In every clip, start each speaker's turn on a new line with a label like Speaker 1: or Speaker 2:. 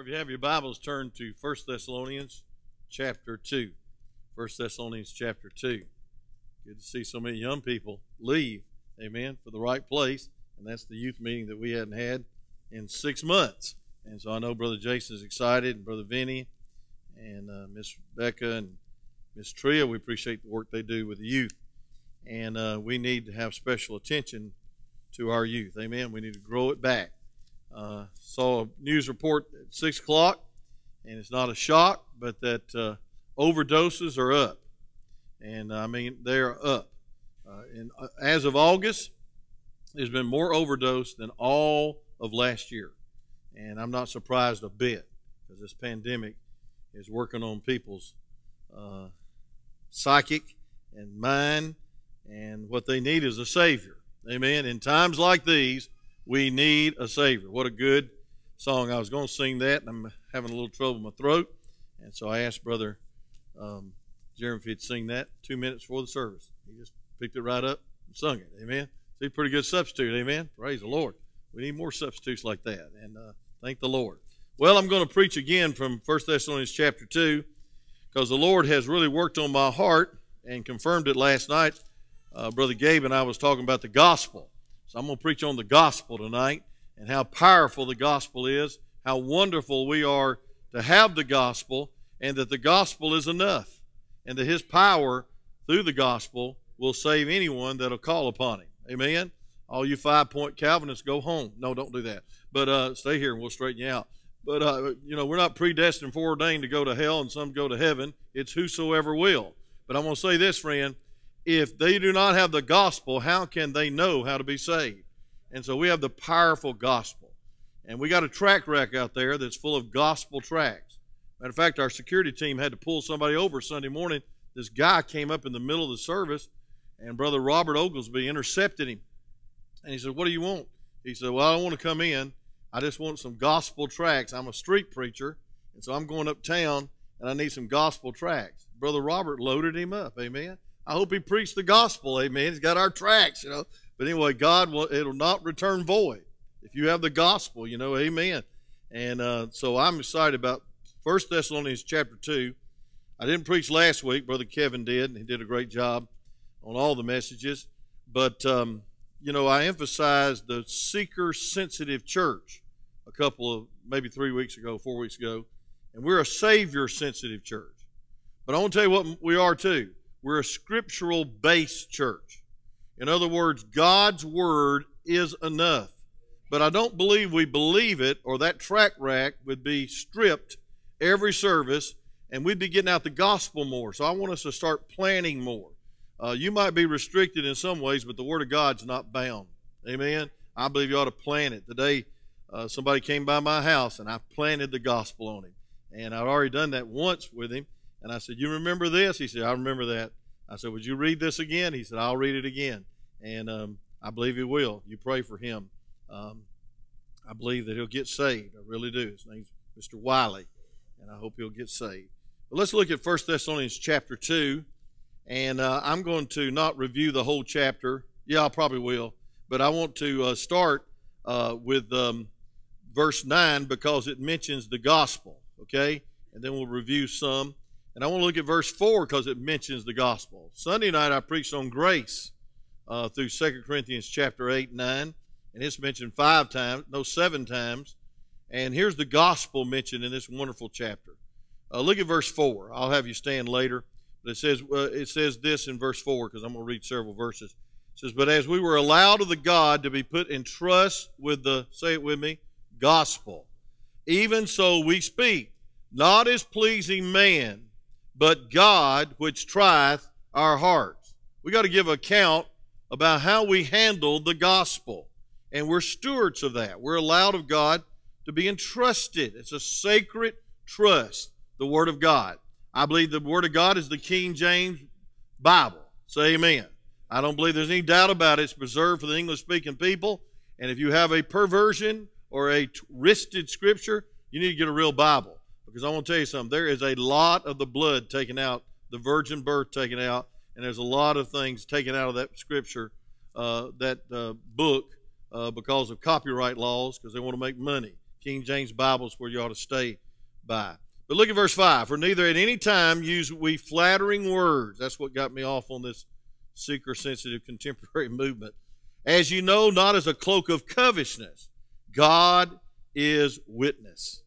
Speaker 1: Or if you have your Bibles, turn to 1 Thessalonians chapter 2. 1 Thessalonians chapter 2. Good to see so many young people leave, amen, for the right place. And that's the youth meeting that we hadn't had in six months. And so I know Brother Jason is excited, and Brother Vinny, and uh, Miss Becca, and Miss Tria. We appreciate the work they do with the youth. And uh, we need to have special attention to our youth, amen. We need to grow it back. Uh, saw a news report at 6 o'clock, and it's not a shock, but that uh, overdoses are up. And I mean, they are up. Uh, and uh, as of August, there's been more overdose than all of last year. And I'm not surprised a bit because this pandemic is working on people's uh, psychic and mind, and what they need is a Savior. Amen. In times like these, we need a Savior. What a good song. I was going to sing that, and I'm having a little trouble in my throat. And so I asked Brother um, Jeremy if he'd sing that two minutes before the service. He just picked it right up and sung it. Amen. See, pretty good substitute. Amen. Praise the Lord. We need more substitutes like that. And uh, thank the Lord. Well, I'm going to preach again from 1 Thessalonians chapter 2 because the Lord has really worked on my heart and confirmed it last night. Uh, Brother Gabe and I was talking about the gospel. So I'm going to preach on the gospel tonight and how powerful the gospel is, how wonderful we are to have the gospel, and that the gospel is enough, and that his power through the gospel will save anyone that'll call upon him. Amen. All you five point Calvinists go home. No, don't do that. But uh, stay here and we'll straighten you out. But, uh, you know, we're not predestined, foreordained to go to hell and some go to heaven. It's whosoever will. But I'm going to say this, friend if they do not have the gospel, how can they know how to be saved? And so we have the powerful gospel. And we got a track rack out there that's full of gospel tracts. Matter of fact, our security team had to pull somebody over Sunday morning. This guy came up in the middle of the service, and Brother Robert Oglesby intercepted him. And he said, What do you want? He said, Well, I don't want to come in. I just want some gospel tracts. I'm a street preacher, and so I'm going uptown, and I need some gospel tracts. Brother Robert loaded him up. Amen. I hope he preached the gospel. Amen. He's got our tracts, you know. But anyway, God will it'll not return void if you have the gospel, you know. Amen. And uh, so I'm excited about First Thessalonians chapter two. I didn't preach last week, Brother Kevin did, and he did a great job on all the messages. But um, you know, I emphasized the seeker-sensitive church a couple of maybe three weeks ago, four weeks ago, and we're a Savior-sensitive church. But I want to tell you what we are too. We're a scriptural based church. In other words, God's word is enough. But I don't believe we believe it, or that track rack would be stripped every service, and we'd be getting out the gospel more. So I want us to start planning more. Uh, you might be restricted in some ways, but the Word of God's not bound. Amen. I believe you ought to plan it. Today, uh, somebody came by my house, and I planted the gospel on him. And I'd already done that once with him, and I said, You remember this? He said, I remember that. I said, Would you read this again? He said, I'll read it again. And um, I believe he will. You pray for him. Um, I believe that he'll get saved. I really do. His name's Mr. Wiley, and I hope he'll get saved. But let's look at 1 Thessalonians chapter 2. And uh, I'm going to not review the whole chapter. Yeah, I probably will. But I want to uh, start uh, with um, verse 9 because it mentions the gospel, okay? And then we'll review some. And I want to look at verse 4 because it mentions the gospel. Sunday night I preached on grace uh, through 2 Corinthians chapter 8 and 9. And it's mentioned five times, no, seven times. And here's the gospel mentioned in this wonderful chapter. Uh, look at verse 4. I'll have you stand later. But it says, uh, it says this in verse 4 because I'm going to read several verses. It says, But as we were allowed of the God to be put in trust with the, say it with me, gospel, even so we speak, not as pleasing man, but God which trieth our hearts. We got to give account about how we handle the gospel. And we're stewards of that. We're allowed of God to be entrusted. It's a sacred trust, the Word of God. I believe the Word of God is the King James Bible. Say amen. I don't believe there's any doubt about it. It's preserved for the English speaking people. And if you have a perversion or a twisted scripture, you need to get a real Bible. Because I want to tell you something. There is a lot of the blood taken out, the virgin birth taken out, and there's a lot of things taken out of that scripture, uh, that uh, book, uh, because of copyright laws, because they want to make money. King James Bibles where you ought to stay by. But look at verse 5. For neither at any time use we flattering words. That's what got me off on this seeker sensitive contemporary movement. As you know, not as a cloak of covetousness. God is witness.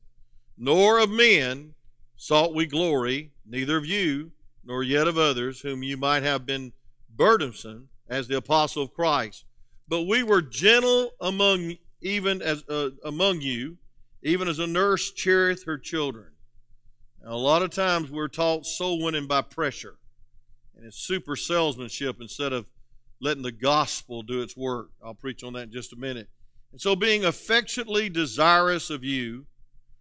Speaker 1: Nor of men sought we glory, neither of you, nor yet of others, whom you might have been burdensome as the apostle of Christ. But we were gentle among even as uh, among you, even as a nurse cherisheth her children. Now, a lot of times we're taught soul winning by pressure, and it's super salesmanship instead of letting the gospel do its work. I'll preach on that in just a minute. And so, being affectionately desirous of you,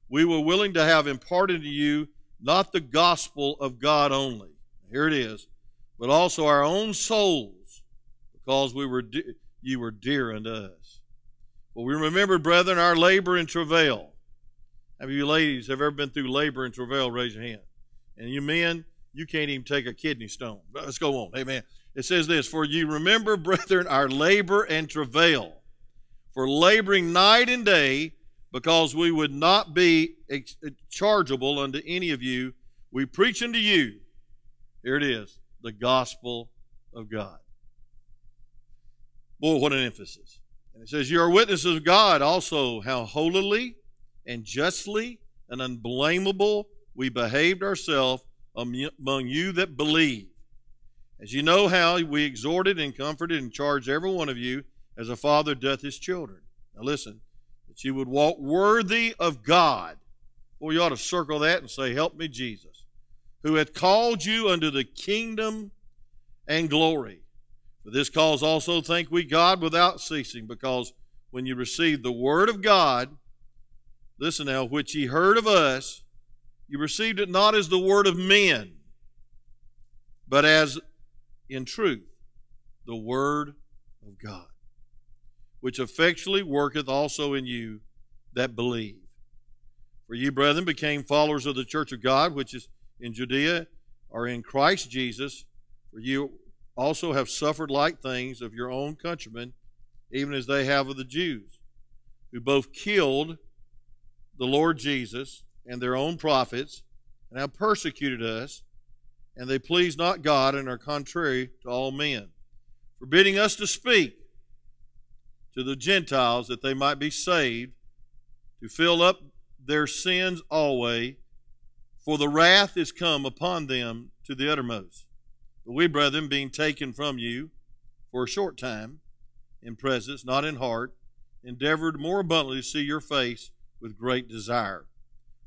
Speaker 1: we were willing to have imparted to you not the gospel of God only. Here it is, but also our own souls, because we were de- you were dear unto us. But we remembered, brethren, our labor and travail. Have you ladies have ever been through labor and travail? Raise your hand. And you men, you can't even take a kidney stone. Let's go on. Amen. It says this For you remember, brethren, our labor and travail, for laboring night and day, because we would not be chargeable unto any of you. We preach unto you, here it is, the gospel of God. Boy, what an emphasis. And it says, You are witnesses of God also, how holily and justly and unblameable we behaved ourselves among you that believe. As you know how we exhorted and comforted and charged every one of you as a father doth his children. Now listen, that you would walk worthy of God. Well, you ought to circle that and say, Help me, Jesus, who hath called you unto the kingdom and glory. For this cause also thank we God without ceasing, because when you received the word of God, listen now, which ye heard of us, you received it not as the word of men, but as in truth the word of God, which effectually worketh also in you that believe. For you, brethren, became followers of the church of God, which is in Judea, or in Christ Jesus. For you also have suffered like things of your own countrymen, even as they have of the Jews, who both killed the Lord Jesus and their own prophets, and have persecuted us, and they please not God and are contrary to all men, forbidding us to speak to the Gentiles that they might be saved, to fill up their sins always, for the wrath is come upon them to the uttermost. But we, brethren, being taken from you for a short time, in presence, not in heart, endeavored more abundantly to see your face with great desire.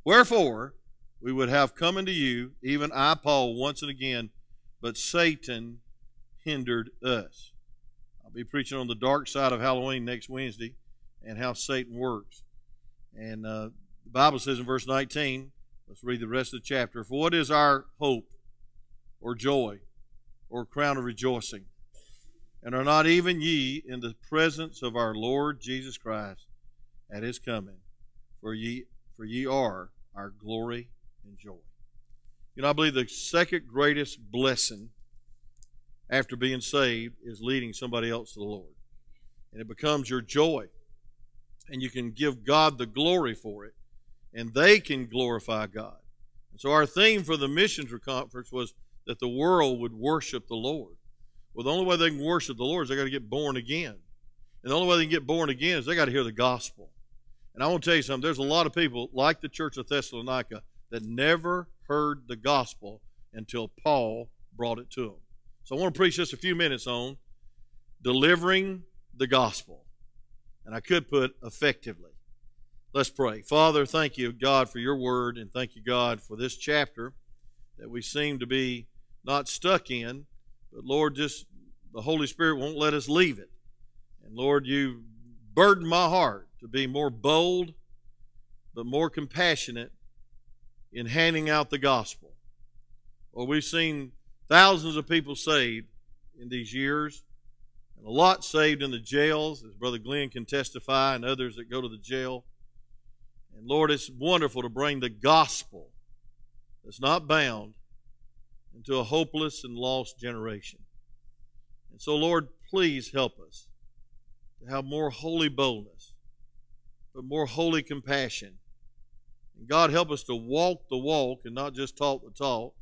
Speaker 1: Wherefore, we would have come unto you, even I, Paul, once and again, but Satan hindered us. Be preaching on the dark side of Halloween next Wednesday and how Satan works. And uh, the Bible says in verse 19, let's read the rest of the chapter. For what is our hope or joy or crown of rejoicing? And are not even ye in the presence of our Lord Jesus Christ at his coming? For ye, for ye are our glory and joy. You know, I believe the second greatest blessing after being saved is leading somebody else to the Lord. And it becomes your joy. And you can give God the glory for it. And they can glorify God. And so our theme for the missions conference was that the world would worship the Lord. Well, the only way they can worship the Lord is they got to get born again. And the only way they can get born again is they got to hear the gospel. And I want to tell you something there's a lot of people, like the church of Thessalonica, that never heard the gospel until Paul brought it to them. So I want to preach just a few minutes on delivering the gospel. And I could put effectively. Let's pray. Father, thank you, God, for your word, and thank you, God, for this chapter that we seem to be not stuck in, but Lord, just the Holy Spirit won't let us leave it. And Lord, you burden my heart to be more bold, but more compassionate in handing out the gospel. Well, we've seen thousands of people saved in these years, and a lot saved in the jails, as Brother Glenn can testify, and others that go to the jail. And Lord, it's wonderful to bring the gospel that's not bound into a hopeless and lost generation. And so, Lord, please help us to have more holy boldness. but more holy compassion. And God help us to walk the walk and not just talk the talk,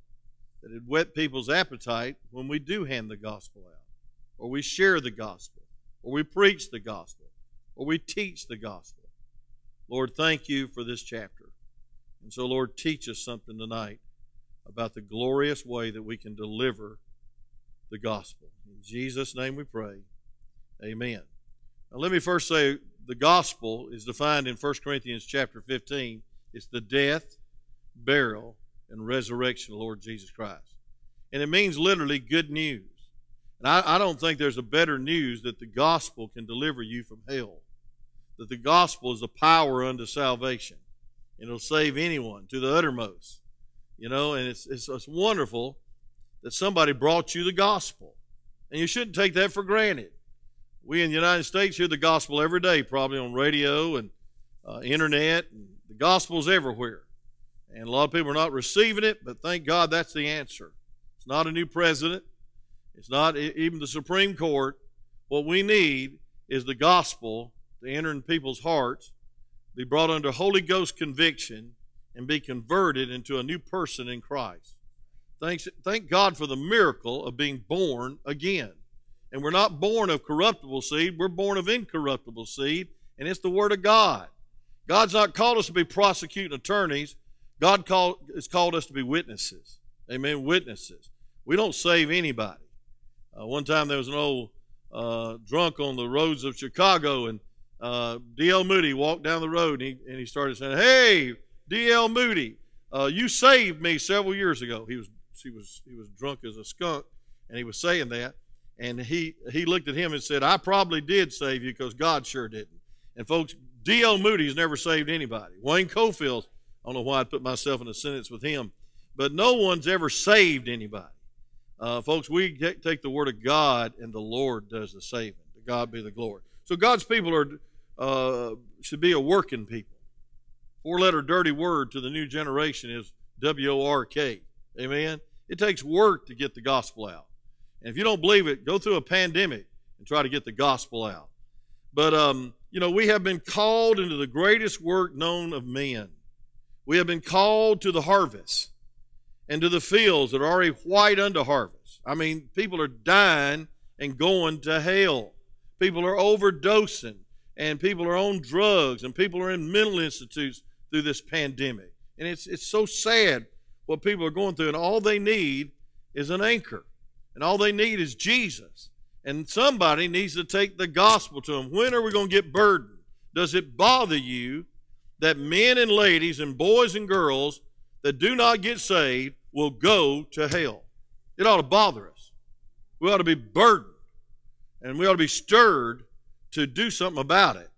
Speaker 1: that it whet people's appetite when we do hand the gospel out, or we share the gospel, or we preach the gospel, or we teach the gospel. Lord, thank you for this chapter. And so, Lord, teach us something tonight about the glorious way that we can deliver the gospel. In Jesus' name we pray. Amen. Now let me first say the gospel is defined in 1 Corinthians chapter 15. It's the death, burial, and resurrection of Lord Jesus Christ. And it means literally good news. And I, I don't think there's a better news that the gospel can deliver you from hell. That the gospel is the power unto salvation. And it'll save anyone to the uttermost. You know, and it's, it's, it's wonderful that somebody brought you the gospel. And you shouldn't take that for granted. We in the United States hear the gospel every day, probably on radio and uh, internet, and the gospel's everywhere. And a lot of people are not receiving it, but thank God that's the answer. It's not a new president, it's not even the Supreme Court. What we need is the gospel to enter in people's hearts, be brought under Holy Ghost conviction, and be converted into a new person in Christ. Thanks, thank God for the miracle of being born again. And we're not born of corruptible seed, we're born of incorruptible seed, and it's the Word of God. God's not called us to be prosecuting attorneys. God has called us to be witnesses. Amen. Witnesses. We don't save anybody. Uh, one time there was an old uh, drunk on the roads of Chicago, and uh, D.L. Moody walked down the road and he, and he started saying, Hey, D.L. Moody, uh, you saved me several years ago. He was, he, was, he was drunk as a skunk, and he was saying that. And he, he looked at him and said, I probably did save you because God sure didn't. And folks, D.L. Moody's never saved anybody. Wayne Cofield, I don't know why I put myself in a sentence with him, but no one's ever saved anybody. Uh, folks, we take the Word of God and the Lord does the saving. To God be the glory. So God's people are uh, should be a working people. Four letter dirty word to the new generation is W O R K. Amen. It takes work to get the gospel out. And if you don't believe it, go through a pandemic and try to get the gospel out. But, um, you know, we have been called into the greatest work known of men. We have been called to the harvest and to the fields that are already white unto harvest. I mean, people are dying and going to hell. People are overdosing, and people are on drugs, and people are in mental institutes through this pandemic. And it's, it's so sad what people are going through, and all they need is an anchor. And all they need is Jesus. And somebody needs to take the gospel to them. When are we going to get burdened? Does it bother you that men and ladies and boys and girls that do not get saved will go to hell? It ought to bother us. We ought to be burdened and we ought to be stirred to do something about it.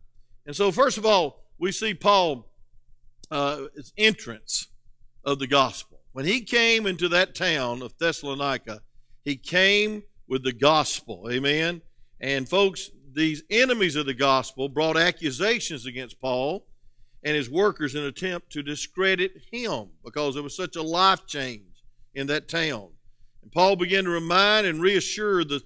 Speaker 1: And so, first of all, we see Paul, uh, entrance of the gospel. When he came into that town of Thessalonica, he came with the gospel. Amen. And folks, these enemies of the gospel brought accusations against Paul and his workers in an attempt to discredit him because there was such a life change in that town. And Paul began to remind and reassure the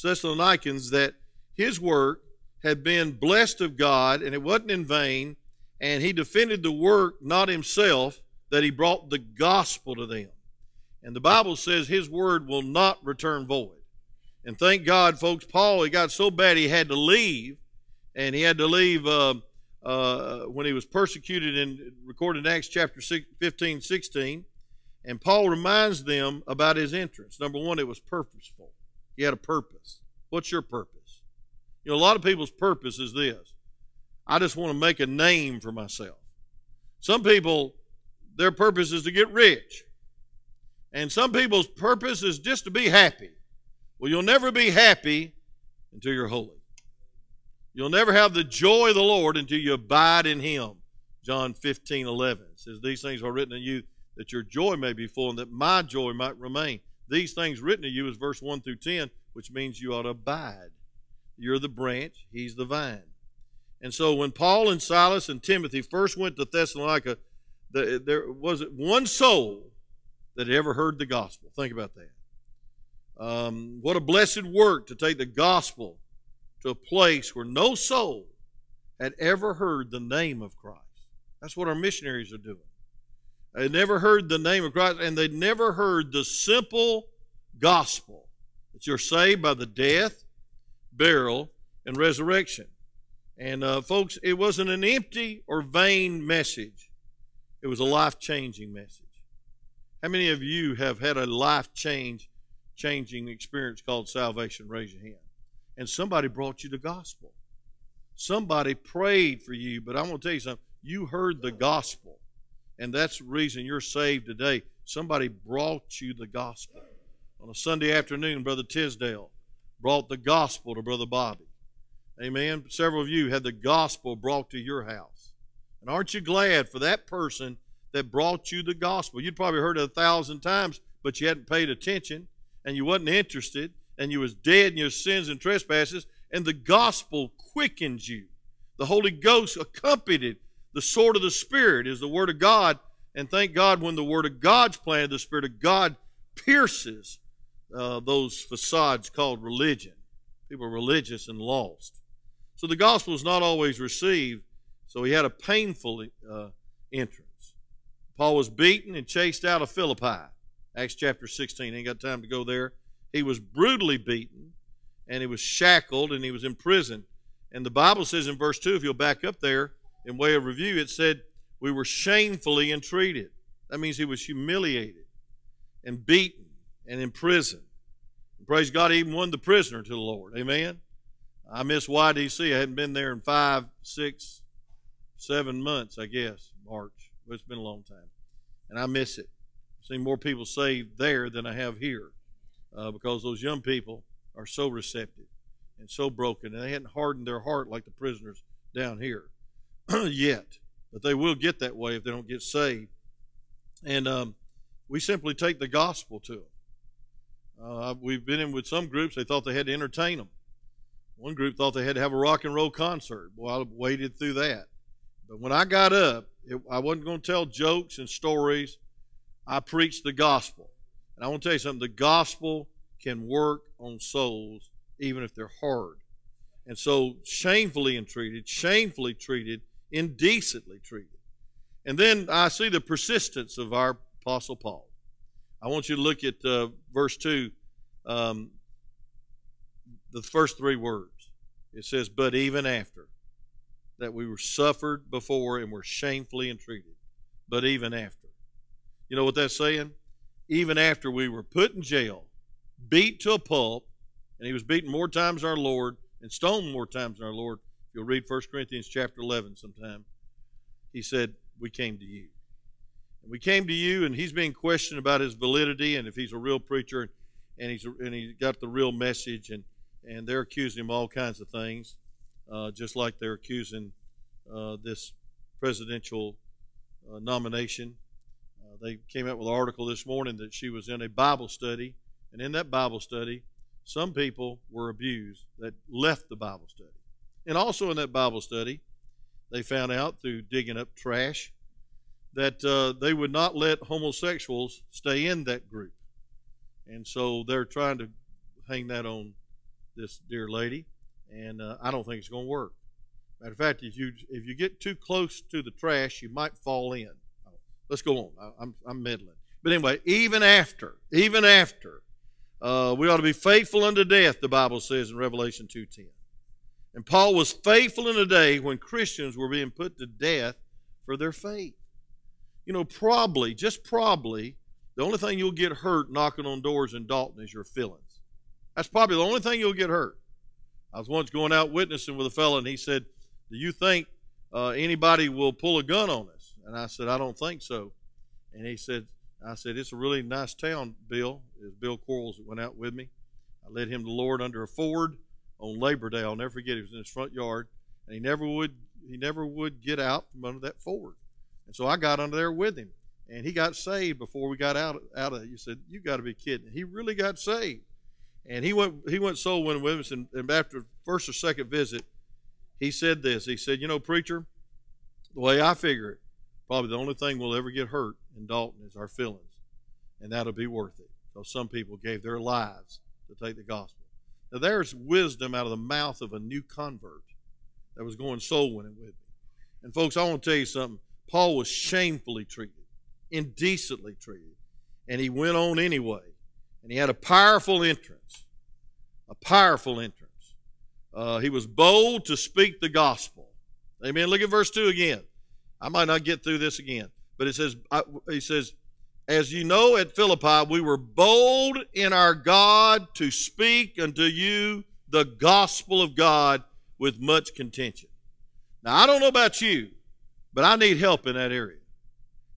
Speaker 1: Thessalonians that his work had been blessed of God and it wasn't in vain, and he defended the work not himself, that he brought the gospel to them. And the Bible says his word will not return void. And thank God, folks, Paul, he got so bad he had to leave. And he had to leave uh, uh, when he was persecuted in recorded in Acts chapter 15, 16. And Paul reminds them about his entrance. Number one, it was purposeful. He had a purpose. What's your purpose? You know, a lot of people's purpose is this I just want to make a name for myself. Some people, their purpose is to get rich. And some people's purpose is just to be happy. Well, you'll never be happy until you're holy. You'll never have the joy of the Lord until you abide in Him. John 15, 11 says, These things are written in you that your joy may be full and that my joy might remain. These things written to you is verse 1 through 10, which means you ought to abide. You're the branch, He's the vine. And so when Paul and Silas and Timothy first went to Thessalonica, there wasn't one soul that had ever heard the gospel. Think about that. Um, what a blessed work to take the gospel to a place where no soul had ever heard the name of Christ. That's what our missionaries are doing. They never heard the name of Christ, and they never heard the simple gospel that you're saved by the death, burial, and resurrection. And uh, folks, it wasn't an empty or vain message, it was a life changing message. How many of you have had a life change changing experience called salvation? Raise your hand. And somebody brought you the gospel. Somebody prayed for you, but I'm going to tell you something. You heard the gospel, and that's the reason you're saved today. Somebody brought you the gospel. On a Sunday afternoon, Brother Tisdale brought the gospel to Brother Bobby. Amen. Several of you had the gospel brought to your house. And aren't you glad for that person that brought you the gospel? You'd probably heard it a thousand times, but you hadn't paid attention and you wasn't interested and you was dead in your sins and trespasses and the gospel quickened you. The Holy Ghost accompanied the sword of the Spirit is the Word of God. And thank God when the Word of God's planted, the Spirit of God pierces uh, those facades called religion. People are religious and lost. So the gospel is not always received, so he had a painful uh, entrance. Paul was beaten and chased out of Philippi. Acts chapter 16. Ain't got time to go there. He was brutally beaten, and he was shackled, and he was imprisoned. And the Bible says in verse 2, if you'll back up there, in way of review, it said, We were shamefully entreated. That means he was humiliated and beaten and imprisoned. And praise God, he even won the prisoner to the Lord. Amen. I miss YDC. I hadn't been there in five, six, seven months, I guess, March. But it's been a long time. And I miss it. I've seen more people saved there than I have here uh, because those young people are so receptive and so broken. And they hadn't hardened their heart like the prisoners down here yet. But they will get that way if they don't get saved. And um, we simply take the gospel to them. Uh, we've been in with some groups, they thought they had to entertain them. One group thought they had to have a rock and roll concert. Well, I waded through that. But when I got up, it, I wasn't going to tell jokes and stories. I preached the gospel. And I want to tell you something the gospel can work on souls even if they're hard. And so, shamefully entreated, shamefully treated, indecently treated. And then I see the persistence of our Apostle Paul. I want you to look at uh, verse 2. Um, the first three words. It says, But even after that we were suffered before and were shamefully entreated. But even after. You know what that's saying? Even after we were put in jail, beat to a pulp, and he was beaten more times than our Lord, and stoned more times than our Lord. You'll read 1 Corinthians chapter 11 sometime, he said, We came to you. And we came to you, and he's being questioned about his validity and if he's a real preacher, and he's and he got the real message, and and they're accusing him all kinds of things, uh, just like they're accusing uh, this presidential uh, nomination. They came out with an article this morning that she was in a Bible study, and in that Bible study, some people were abused that left the Bible study. And also in that Bible study, they found out through digging up trash that uh, they would not let homosexuals stay in that group. And so they're trying to hang that on this dear lady, and uh, I don't think it's going to work. Matter of fact, if you if you get too close to the trash, you might fall in. Let's go on. I, I'm I'm meddling. But anyway, even after, even after, uh, we ought to be faithful unto death. The Bible says in Revelation two ten. And Paul was faithful in a day when Christians were being put to death for their faith. You know, probably, just probably, the only thing you'll get hurt knocking on doors in Dalton is your feelings. That's probably the only thing you'll get hurt. I was once going out witnessing with a fellow, and he said, Do you think uh, anybody will pull a gun on us? And I said, I don't think so. And he said, I said, It's a really nice town, Bill. It's Bill Quarles that went out with me. I led him to the Lord under a Ford on Labor Day. I'll never forget. He was in his front yard, and he never would he never would get out from under that Ford. And so I got under there with him, and he got saved before we got out out of. You said, "You got to be kidding!" He really got saved. And he went he went soul winning with us, and, and after first or second visit, he said this. He said, "You know, preacher, the way I figure it, probably the only thing we'll ever get hurt in Dalton is our feelings, and that'll be worth it." Because some people gave their lives to take the gospel. Now there's wisdom out of the mouth of a new convert. that was going soul winning with me. And folks, I want to tell you something. Paul was shamefully treated, indecently treated, and he went on anyway. And he had a powerful entrance, a powerful entrance. Uh, he was bold to speak the gospel. Amen. Look at verse two again. I might not get through this again, but it says, I, he says, as you know at Philippi, we were bold in our God to speak unto you the gospel of God with much contention. Now, I don't know about you, but I need help in that area.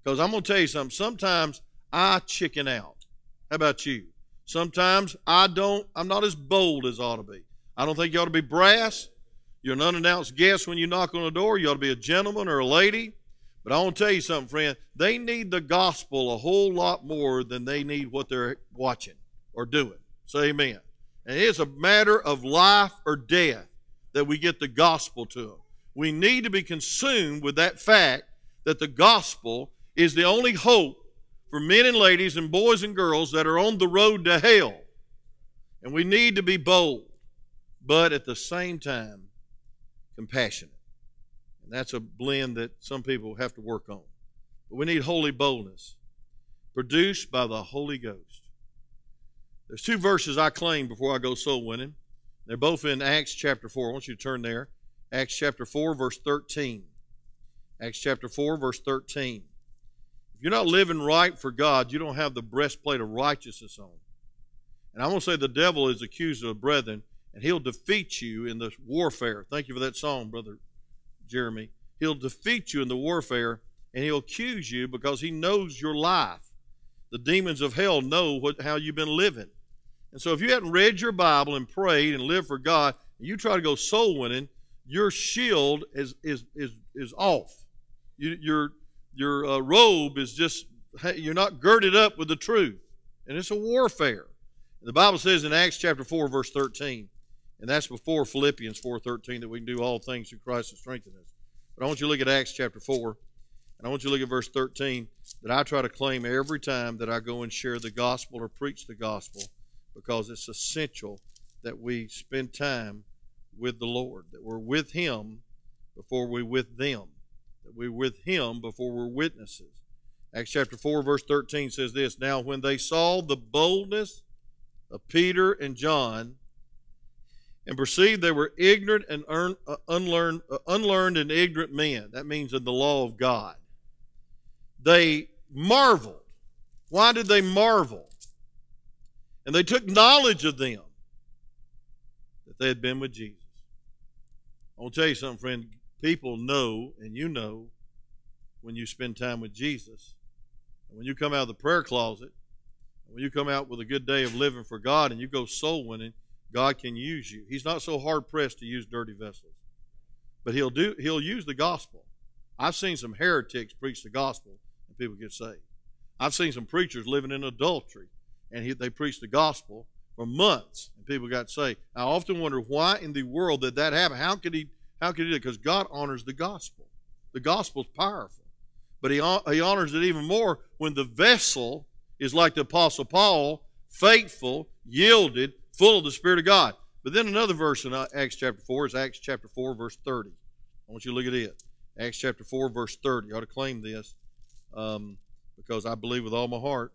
Speaker 1: Because I'm going to tell you something. Sometimes I chicken out. How about you? Sometimes I don't, I'm not as bold as I ought to be. I don't think you ought to be brass. You're an unannounced guest when you knock on the door. You ought to be a gentleman or a lady. But I want to tell you something, friend. They need the gospel a whole lot more than they need what they're watching or doing. Say amen. And it's a matter of life or death that we get the gospel to them. We need to be consumed with that fact that the gospel is the only hope for men and ladies and boys and girls that are on the road to hell. And we need to be bold, but at the same time, compassionate. And that's a blend that some people have to work on. But we need holy boldness, produced by the Holy Ghost. There's two verses I claim before I go soul winning. They're both in Acts chapter 4. I want you to turn there. Acts chapter 4, verse 13. Acts chapter 4, verse 13. If you're not living right for God, you don't have the breastplate of righteousness on. And going to say the devil is accused of brethren, and he'll defeat you in the warfare. Thank you for that song, Brother Jeremy. He'll defeat you in the warfare, and he'll accuse you because he knows your life. The demons of hell know what, how you've been living. And so if you hadn't read your Bible and prayed and lived for God, and you try to go soul winning, your shield is is is is off. You, your your uh, robe is just you're not girded up with the truth, and it's a warfare. The Bible says in Acts chapter four, verse thirteen, and that's before Philippians four thirteen that we can do all things through Christ who strengthens us. But I want you to look at Acts chapter four, and I want you to look at verse thirteen that I try to claim every time that I go and share the gospel or preach the gospel because it's essential that we spend time with the Lord, that we're with Him before we're with them, that we're with Him before we're witnesses. Acts chapter 4, verse 13 says this Now, when they saw the boldness of Peter and John, and perceived they were ignorant and uh, unlearned, uh, unlearned and ignorant men, that means in the law of God, they marveled. Why did they marvel? And they took knowledge of them that they had been with Jesus. I want to tell you something, friend. People know, and you know, when you spend time with Jesus. And when you come out of the prayer closet, when you come out with a good day of living for God and you go soul winning, God can use you. He's not so hard pressed to use dirty vessels. But he'll do he'll use the gospel. I've seen some heretics preach the gospel and people get saved. I've seen some preachers living in adultery and he, they preach the gospel for months, and people got saved. I often wonder why in the world did that happen? How could he? How could he do it? Because God honors the gospel. The gospel's powerful, but he he honors it even more when the vessel is like the apostle Paul, faithful, yielded, full of the Spirit of God. But then another verse in uh, Acts chapter four is Acts chapter four verse thirty. I want you to look at it. Acts chapter four verse thirty. You ought to claim this um, because I believe with all my heart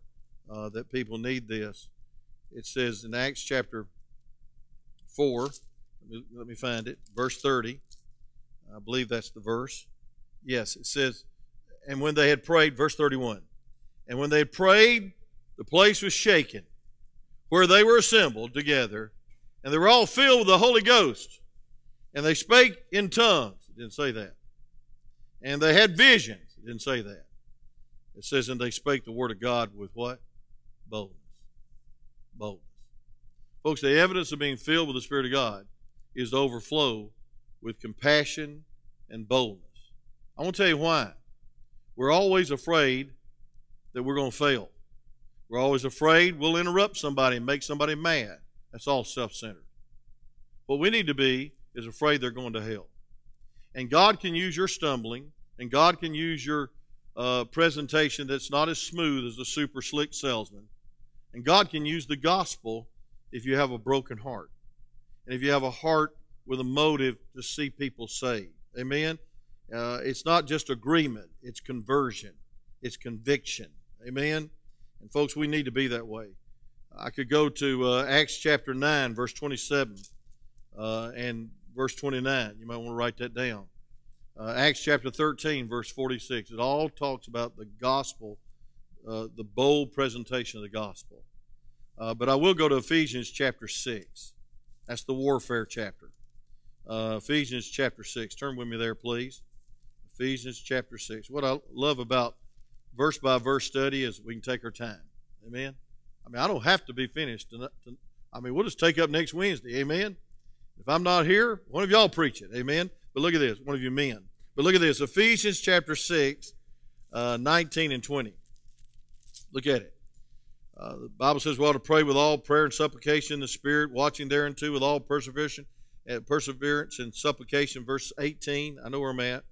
Speaker 1: uh, that people need this it says in Acts chapter 4, let me, let me find it, verse 30. I believe that's the verse. Yes, it says, and when they had prayed, verse 31, and when they had prayed, the place was shaken where they were assembled together, and they were all filled with the Holy Ghost, and they spake in tongues. It didn't say that. And they had visions. It didn't say that. It says, and they spake the word of God with what? Boldness boldness. Folks, the evidence of being filled with the Spirit of God is to overflow with compassion and boldness. I want to tell you why. We're always afraid that we're going to fail. We're always afraid we'll interrupt somebody and make somebody mad. That's all self centered. What we need to be is afraid they're going to hell. And God can use your stumbling, and God can use your uh, presentation that's not as smooth as the super slick salesman and God can use the gospel if you have a broken heart. And if you have a heart with a motive to see people saved. Amen. Uh, it's not just agreement; it's conversion, it's conviction. Amen. And folks, we need to be that way. I could go to uh, Acts chapter 9, verse 27 uh, and verse 29. You might want to write that down. Uh, Acts chapter 13, verse 46. It all talks about the gospel, uh, the bold presentation of the gospel. Uh, but I will go to Ephesians chapter 6. That's the warfare chapter. Uh, Ephesians chapter 6. Turn with me there, please. Ephesians chapter 6. What I love about verse by verse study as we can take our time. Amen. I mean, I don't have to be finished. I mean, we'll just take up next Wednesday. Amen. If I'm not here, one of y'all preach it. Amen. But look at this, one of you men. But look at this Ephesians chapter 6, uh, 19 and 20. Look at it. Uh, the Bible says we ought to pray with all prayer and supplication in the Spirit, watching thereunto with all perseverance, uh, perseverance and supplication. Verse 18, I know where I'm at.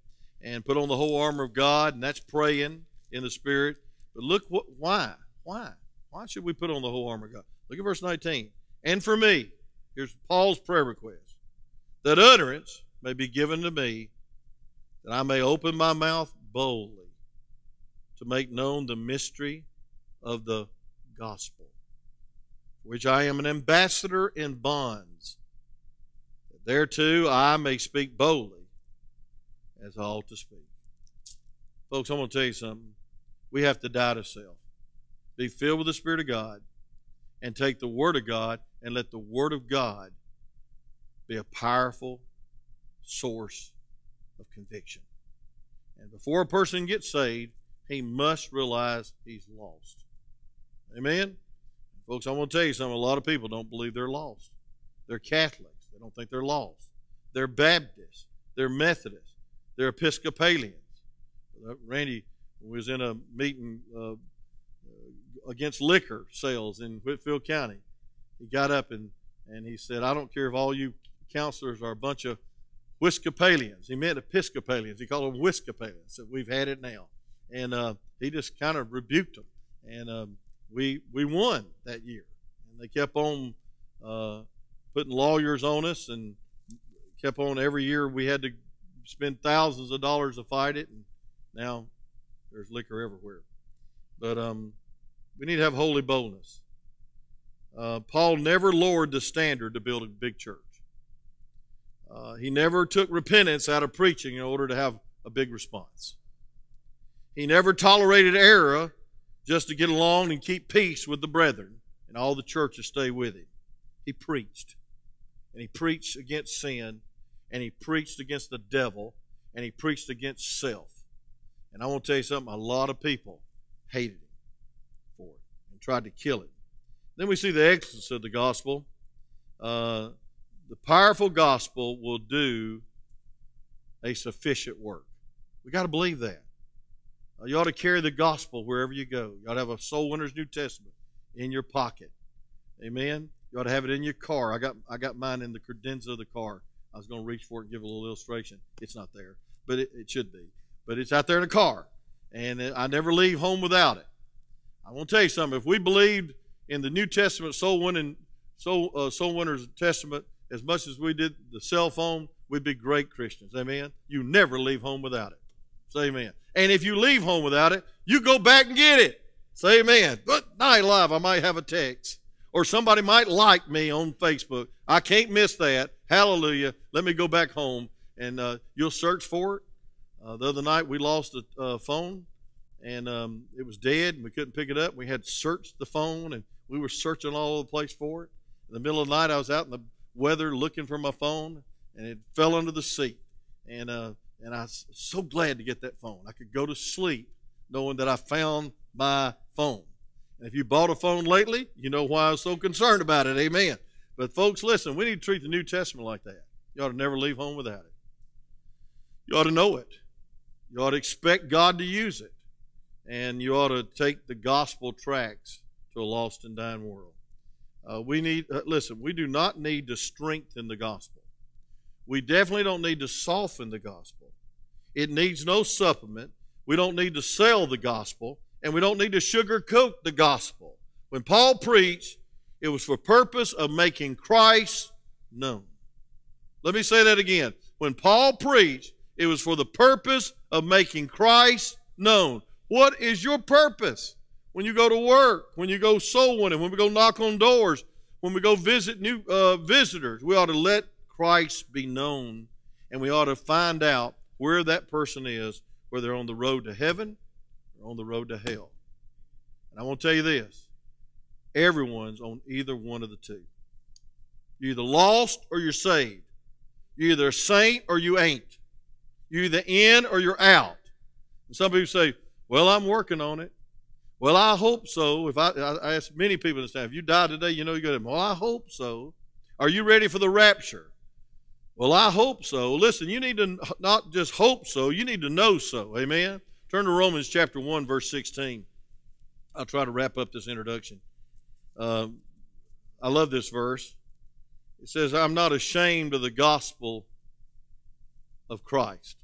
Speaker 1: And put on the whole armor of God, and that's praying in the Spirit. But look what why? Why? Why should we put on the whole armor of God? Look at verse 19. And for me, here's Paul's prayer request that utterance may be given to me, that I may open my mouth boldly to make known the mystery of the gospel, which I am an ambassador in bonds, that thereto I may speak boldly as I ought to speak. Folks, I'm going to tell you something. We have to die to self be filled with the Spirit of God, and take the Word of God and let the Word of God be a powerful source of conviction. And before a person gets saved, he must realize he's lost. Amen? Folks, I want to tell you something. A lot of people don't believe they're lost. They're Catholics. They don't think they're lost. They're Baptists. They're Methodists. They're Episcopalians. Uh, Randy was in a meeting uh, against liquor sales in Whitfield County. He got up and, and he said, I don't care if all you counselors are a bunch of Whiskopalians. He meant Episcopalians. He called them Whiskopalians. So we've had it now. And uh, he just kind of rebuked them. And um, we, we won that year. And they kept on uh, putting lawyers on us and kept on every year we had to spend thousands of dollars to fight it. And now there's liquor everywhere. But um, we need to have holy boldness. Uh, Paul never lowered the standard to build a big church. Uh, he never took repentance out of preaching in order to have a big response. He never tolerated error just to get along and keep peace with the brethren and all the churches stay with him. He preached. And he preached against sin, and he preached against the devil, and he preached against self. And I want to tell you something a lot of people hated him for it and tried to kill it. Then we see the excellence of the gospel. Uh, the powerful gospel will do a sufficient work. We got to believe that. Uh, you ought to carry the gospel wherever you go. You ought to have a Soul Winners New Testament in your pocket. Amen. You ought to have it in your car. I got I got mine in the credenza of the car. I was going to reach for it and give a little illustration. It's not there, but it, it should be. But it's out there in the car, and I never leave home without it. I want to tell you something. If we believed in the New Testament soul winning, soul, uh, soul winners testament as much as we did the cell phone, we'd be great Christians. Amen. You never leave home without it. Say amen. And if you leave home without it, you go back and get it. Say amen. But night live, I might have a text. Or somebody might like me on Facebook. I can't miss that. Hallelujah. Let me go back home and uh, you'll search for it. Uh, the other night we lost a uh, phone and um, it was dead, and we couldn't pick it up. We had searched the phone, and we were searching all over the place for it. In the middle of the night, I was out in the weather looking for my phone, and it fell under the seat. And uh, and I was so glad to get that phone. I could go to sleep knowing that I found my phone. And if you bought a phone lately, you know why I was so concerned about it. Amen. But folks, listen, we need to treat the New Testament like that. You ought to never leave home without it. You ought to know it. You ought to expect God to use it and you ought to take the gospel tracts to a lost and dying world. Uh, we need, uh, listen, we do not need to strengthen the gospel. We definitely don't need to soften the gospel. It needs no supplement. We don't need to sell the gospel, and we don't need to sugarcoat the gospel. When Paul preached, it was for purpose of making Christ known. Let me say that again. When Paul preached, it was for the purpose of making Christ known. What is your purpose? When you go to work, when you go soul winning, when we go knock on doors, when we go visit new uh, visitors, we ought to let Christ be known and we ought to find out where that person is, whether they're on the road to heaven or on the road to hell. And I want to tell you this everyone's on either one of the two. You're either lost or you're saved. You're either a saint or you ain't. You're either in or you're out. And some people say, Well, I'm working on it. Well, I hope so. If I, I ask many people this time, if you die today, you know you go to Well, I hope so. Are you ready for the rapture? Well, I hope so. Listen, you need to not just hope so, you need to know so. Amen. Turn to Romans chapter 1, verse 16. I'll try to wrap up this introduction. Um, I love this verse. It says, I'm not ashamed of the gospel of Christ.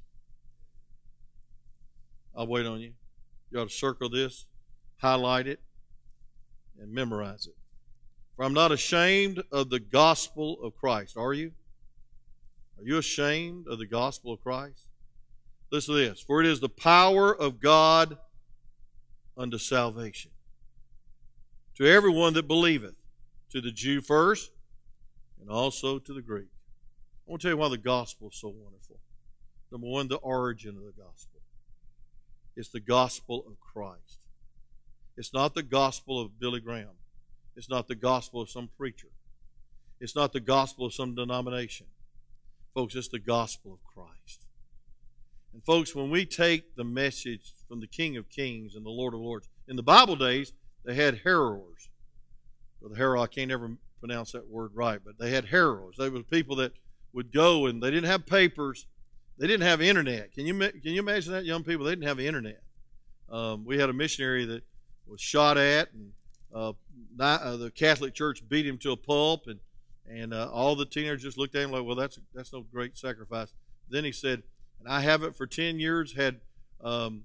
Speaker 1: I'll wait on you. You ought to circle this, highlight it, and memorize it. For I'm not ashamed of the gospel of Christ. Are you? Are you ashamed of the gospel of Christ? Listen to this. For it is the power of God unto salvation to everyone that believeth, to the Jew first, and also to the Greek. I want to tell you why the gospel is so wonderful. Number one, the origin of the gospel. It's the gospel of Christ. It's not the gospel of Billy Graham. It's not the gospel of some preacher. It's not the gospel of some denomination. Folks, it's the gospel of Christ. And folks, when we take the message from the King of Kings and the Lord of Lords, in the Bible days, they had heralders. the herald, I can't ever pronounce that word right, but they had heralds. They were people that would go and they didn't have papers. They didn't have internet. Can you can you imagine that young people? They didn't have internet. Um, we had a missionary that was shot at, and uh, not, uh, the Catholic Church beat him to a pulp, and and uh, all the teenagers just looked at him like, well, that's that's no great sacrifice. Then he said, and I haven't for ten years had um,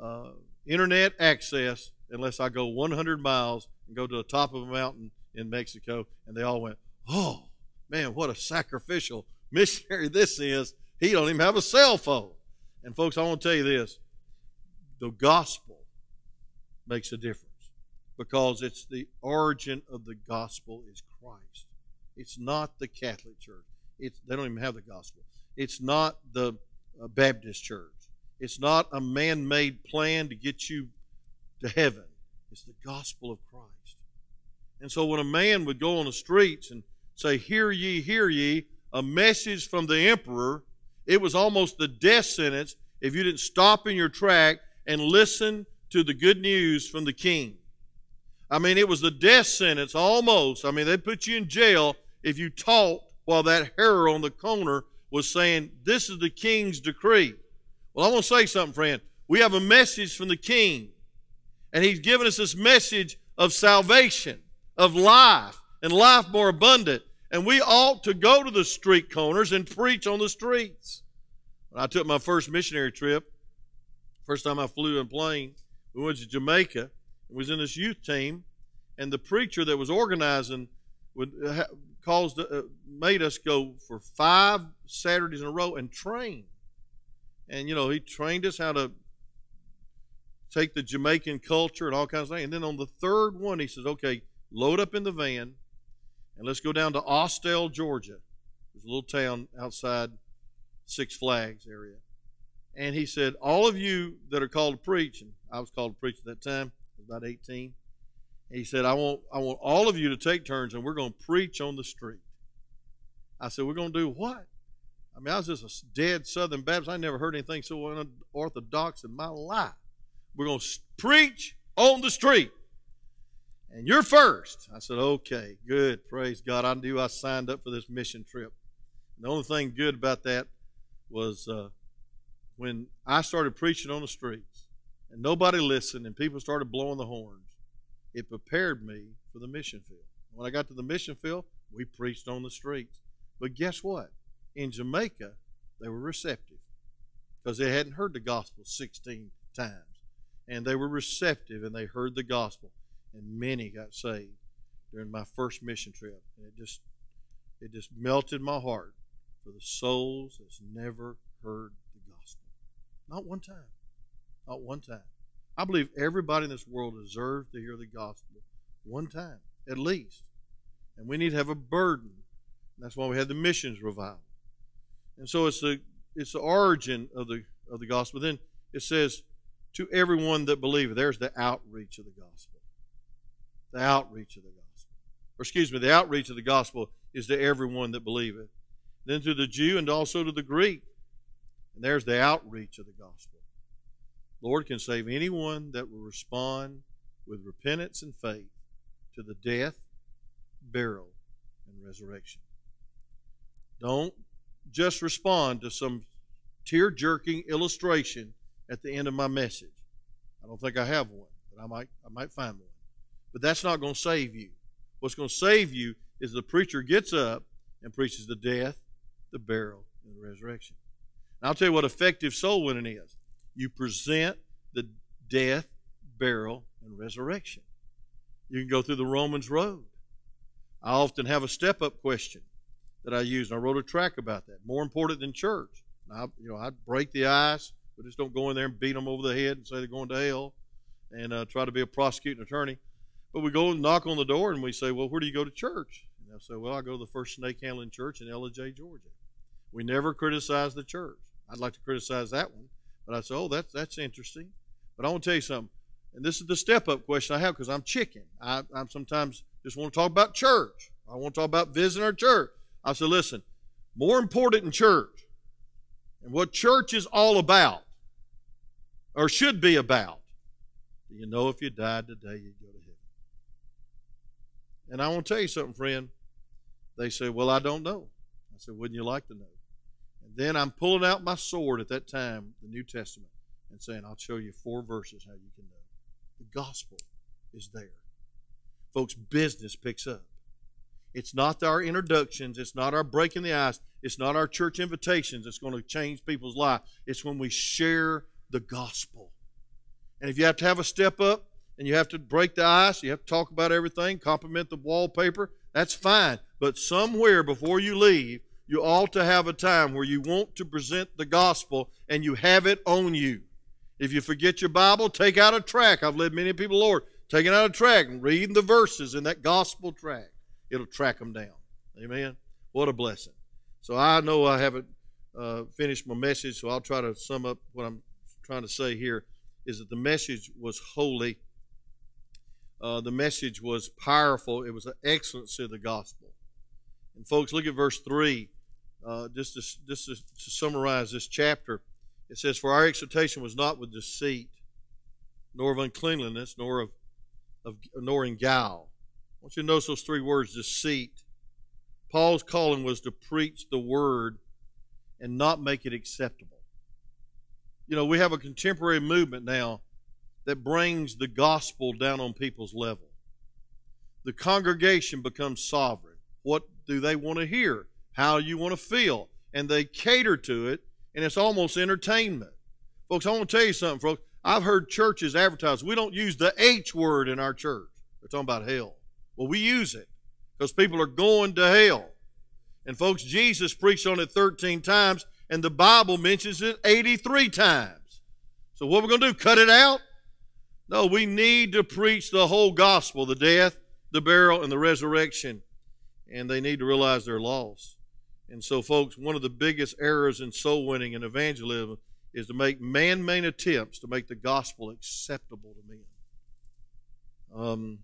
Speaker 1: uh, internet access unless I go 100 miles and go to the top of a mountain in Mexico. And they all went, oh, man, what a sacrificial missionary this is. He don't even have a cell phone. And folks, I want to tell you this. The gospel makes a difference because it's the origin of the gospel is Christ. It's not the Catholic Church. It's, they don't even have the gospel. It's not the uh, Baptist Church. It's not a man made plan to get you to heaven. It's the gospel of Christ. And so when a man would go on the streets and say, Hear ye, hear ye, a message from the emperor, it was almost the death sentence if you didn't stop in your track and listen to the good news from the king. I mean, it was the death sentence almost. I mean, they'd put you in jail if you talked while that herald on the corner was saying, This is the king's decree. Well, I want to say something, friend. We have a message from the king. And he's given us this message of salvation, of life, and life more abundant. And we ought to go to the street corners and preach on the streets. When I took my first missionary trip, first time I flew in a plane, we went to Jamaica and was in this youth team, and the preacher that was organizing would uh, caused uh, made us go for five Saturdays in a row and train. And you know, he trained us how to take the Jamaican culture and all kinds of things. And then on the third one, he says, okay, load up in the van and let's go down to Austell, Georgia. There's a little town outside Six Flags area. And he said, all of you that are called to preach, and I was called to preach at that time, about 18. He said, I want, I want all of you to take turns and we're going to preach on the street. I said, We're going to do what? I mean, I was just a dead Southern Baptist. I never heard anything so unorthodox in my life. We're going to preach on the street. And you're first. I said, okay, good. Praise God. I knew I signed up for this mission trip. And the only thing good about that was uh, when I started preaching on the streets and nobody listened and people started blowing the horns, it prepared me for the mission field. When I got to the mission field, we preached on the streets. But guess what? In Jamaica, they were receptive because they hadn't heard the gospel 16 times and they were receptive and they heard the gospel and many got saved during my first mission trip and it just it just melted my heart for the souls that's never heard the gospel. Not one time. Not one time. I believe everybody in this world deserves to hear the gospel one time, at least. And we need to have a burden. That's why we had the missions revival. And so it's the it's the origin of the of the gospel. Then it says, to everyone that believeth. There's the outreach of the gospel. The outreach of the gospel. Or excuse me, the outreach of the gospel is to everyone that believeth. Then to the Jew and also to the Greek. And there's the outreach of the gospel. Lord can save anyone that will respond with repentance and faith to the death, burial, and resurrection. Don't just respond to some tear jerking illustration at the end of my message. I don't think I have one, but I might I might find one. But that's not going to save you. What's going to save you is the preacher gets up and preaches the death, the burial, and the resurrection. And I'll tell you what effective soul winning is. You present the death, burial, and resurrection. You can go through the Romans road. I often have a step up question that I use, and I wrote a tract about that. More important than church. I, you know, I break the ice, but just don't go in there and beat them over the head and say they're going to hell and uh, try to be a prosecuting attorney. But we go and knock on the door and we say, Well, where do you go to church? And they'll say, Well, I go to the First Snake Handling Church in Ellijay, Georgia. We never criticize the church. I'd like to criticize that one, but I say, Oh, that's, that's interesting. But I want to tell you something. And this is the step up question I have because I'm chicken. I, I sometimes just want to talk about church. I want to talk about visiting our church. I said, Listen, more important than church and what church is all about or should be about. Do you know if you died today, you'd go to? And I want to tell you something, friend. They say, Well, I don't know. I said, Wouldn't you like to know? And then I'm pulling out my sword at that time, the New Testament, and saying, I'll show you four verses how you can know. The gospel is there. Folks, business picks up. It's not our introductions, it's not our breaking the ice, it's not our church invitations that's going to change people's life. It's when we share the gospel. And if you have to have a step up and you have to break the ice, you have to talk about everything, compliment the wallpaper, that's fine. But somewhere before you leave, you ought to have a time where you want to present the gospel and you have it on you. If you forget your Bible, take out a tract. I've led many people, Lord, taking out a tract and reading the verses in that gospel tract. It'll track them down. Amen. What a blessing. So I know I haven't uh, finished my message, so I'll try to sum up what I'm trying to say here is that the message was holy. Uh, the message was powerful. It was an excellency of the gospel. And folks, look at verse 3. Uh, just, to, just to, to summarize this chapter, it says, For our exhortation was not with deceit, nor of uncleanliness, nor of, of nor in guile. I want you to notice those three words deceit. Paul's calling was to preach the word and not make it acceptable you know, we have a contemporary movement now that brings the gospel down on people's level. The congregation becomes sovereign. What do they want to hear? How you want to feel? And they cater to it, and it's almost entertainment. Folks, I want to tell you something, folks. I've heard churches advertise, we don't use the H word in our church. They're talking about hell. Well, we use it because people are going to hell. And folks, Jesus preached on it 13 times and the Bible mentions it 83 times. So what we're going to do? Cut it out? No, we need to preach the whole gospel, the death, the burial, and the resurrection. And they need to realize their loss. And so, folks, one of the biggest errors in soul winning and evangelism is to make man made attempts to make the gospel acceptable to men. Um,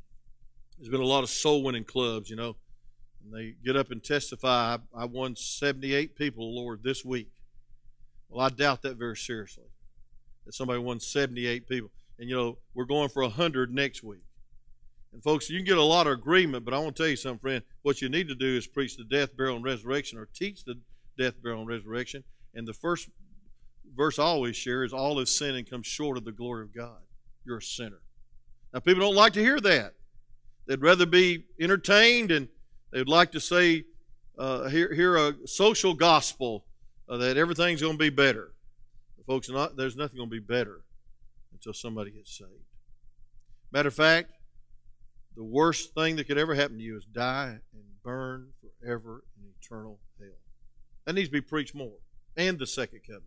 Speaker 1: there's been a lot of soul winning clubs, you know, and they get up and testify. I, I won 78 people, Lord, this week. Well, I doubt that very seriously. That somebody won 78 people. And, you know, we're going for 100 next week. And, folks, you can get a lot of agreement, but I want to tell you something, friend. What you need to do is preach the death, burial, and resurrection or teach the death, burial, and resurrection. And the first verse I always share is all is sin and comes short of the glory of God. You're a sinner. Now, people don't like to hear that. They'd rather be entertained and they'd like to say, uh, hear, hear a social gospel uh, that everything's going to be better. Folks, not, there's nothing going to be better until somebody gets saved. Matter of fact, the worst thing that could ever happen to you is die and burn forever in eternal hell. That needs to be preached more. And the second coming.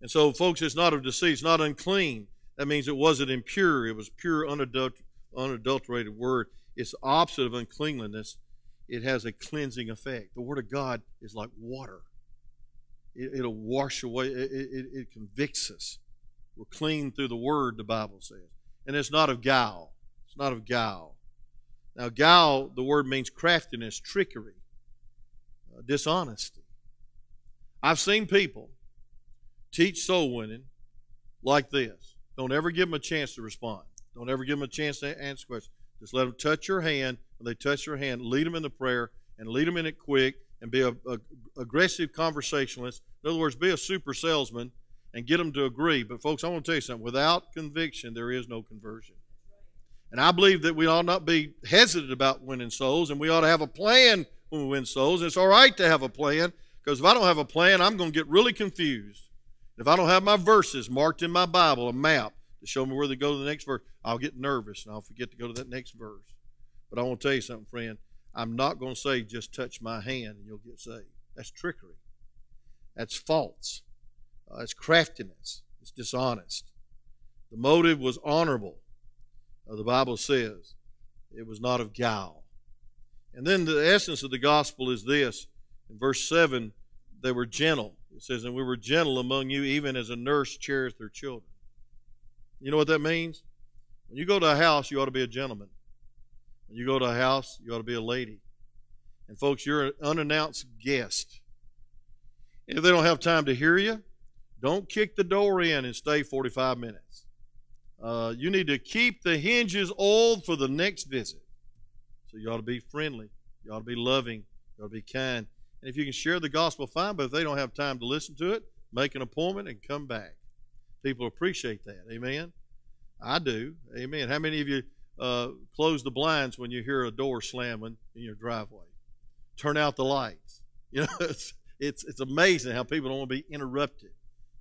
Speaker 1: And so, folks, it's not of deceit, it's not unclean. That means it wasn't impure, it was pure, unadulterated word. It's the opposite of uncleanliness. It has a cleansing effect. The Word of God is like water, it, will wash away, it, it, it convicts us. We're clean through the Word, the Bible says. And it's not of guile. It's not of guile. Now, guile, the word means craftiness, trickery, uh, dishonesty. I've seen people teach soul winning like this. Don't ever give them a chance to respond. Don't ever give them a chance to answer questions. Just let them touch your hand. When they touch your hand, lead them in the prayer and lead them in it quick and be a, a aggressive conversationalist. In other words, be a super salesman and get them to agree. But folks, I want to tell you something. Without conviction, there is no conversion. And I believe that we ought not be hesitant about winning souls, and we ought to have a plan when we win souls. And it's all right to have a plan, because if I don't have a plan, I'm going to get really confused. If I don't have my verses marked in my Bible, a map to show me where to go to the next verse, I'll get nervous and I'll forget to go to that next verse. But I want to tell you something, friend. I'm not going to say just touch my hand and you'll get saved. That's trickery. That's false. Uh, it's craftiness. It's dishonest. The motive was honorable uh, the Bible says. It was not of guile. And then the essence of the gospel is this. In verse 7, they were gentle. It says, And we were gentle among you, even as a nurse cherisheth her children. You know what that means? When you go to a house, you ought to be a gentleman. When you go to a house, you ought to be a lady. And folks, you're an unannounced guest. If they don't have time to hear you, don't kick the door in and stay 45 minutes. Uh, you need to keep the hinges oiled for the next visit. So you ought to be friendly. You ought to be loving. You ought to be kind. And if you can share the gospel, fine. But if they don't have time to listen to it, make an appointment and come back. People appreciate that. Amen. I do. Amen. How many of you uh, close the blinds when you hear a door slamming in your driveway? Turn out the lights. You know, it's it's, it's amazing how people don't want to be interrupted.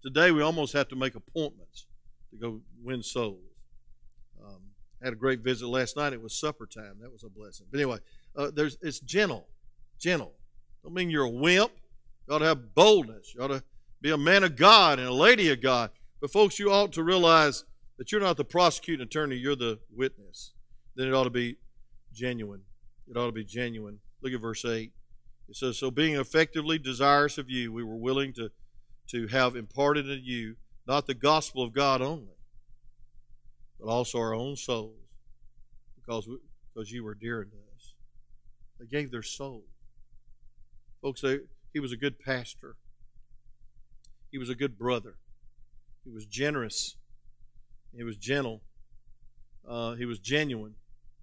Speaker 1: Today we almost have to make appointments to go win souls. Um, had a great visit last night. It was supper time. That was a blessing. But anyway, uh, there's it's gentle, gentle. Don't mean you're a wimp. You ought to have boldness. You ought to be a man of God and a lady of God. But folks, you ought to realize that you're not the prosecuting attorney. You're the witness. Then it ought to be genuine. It ought to be genuine. Look at verse eight. It says, "So being effectively desirous of you, we were willing to to have imparted to you not the gospel of God only, but also our own souls, because, we, because you were dear to us. They gave their soul. Folks, they, he was a good pastor. He was a good brother. He was generous. He was gentle. Uh, he was genuine.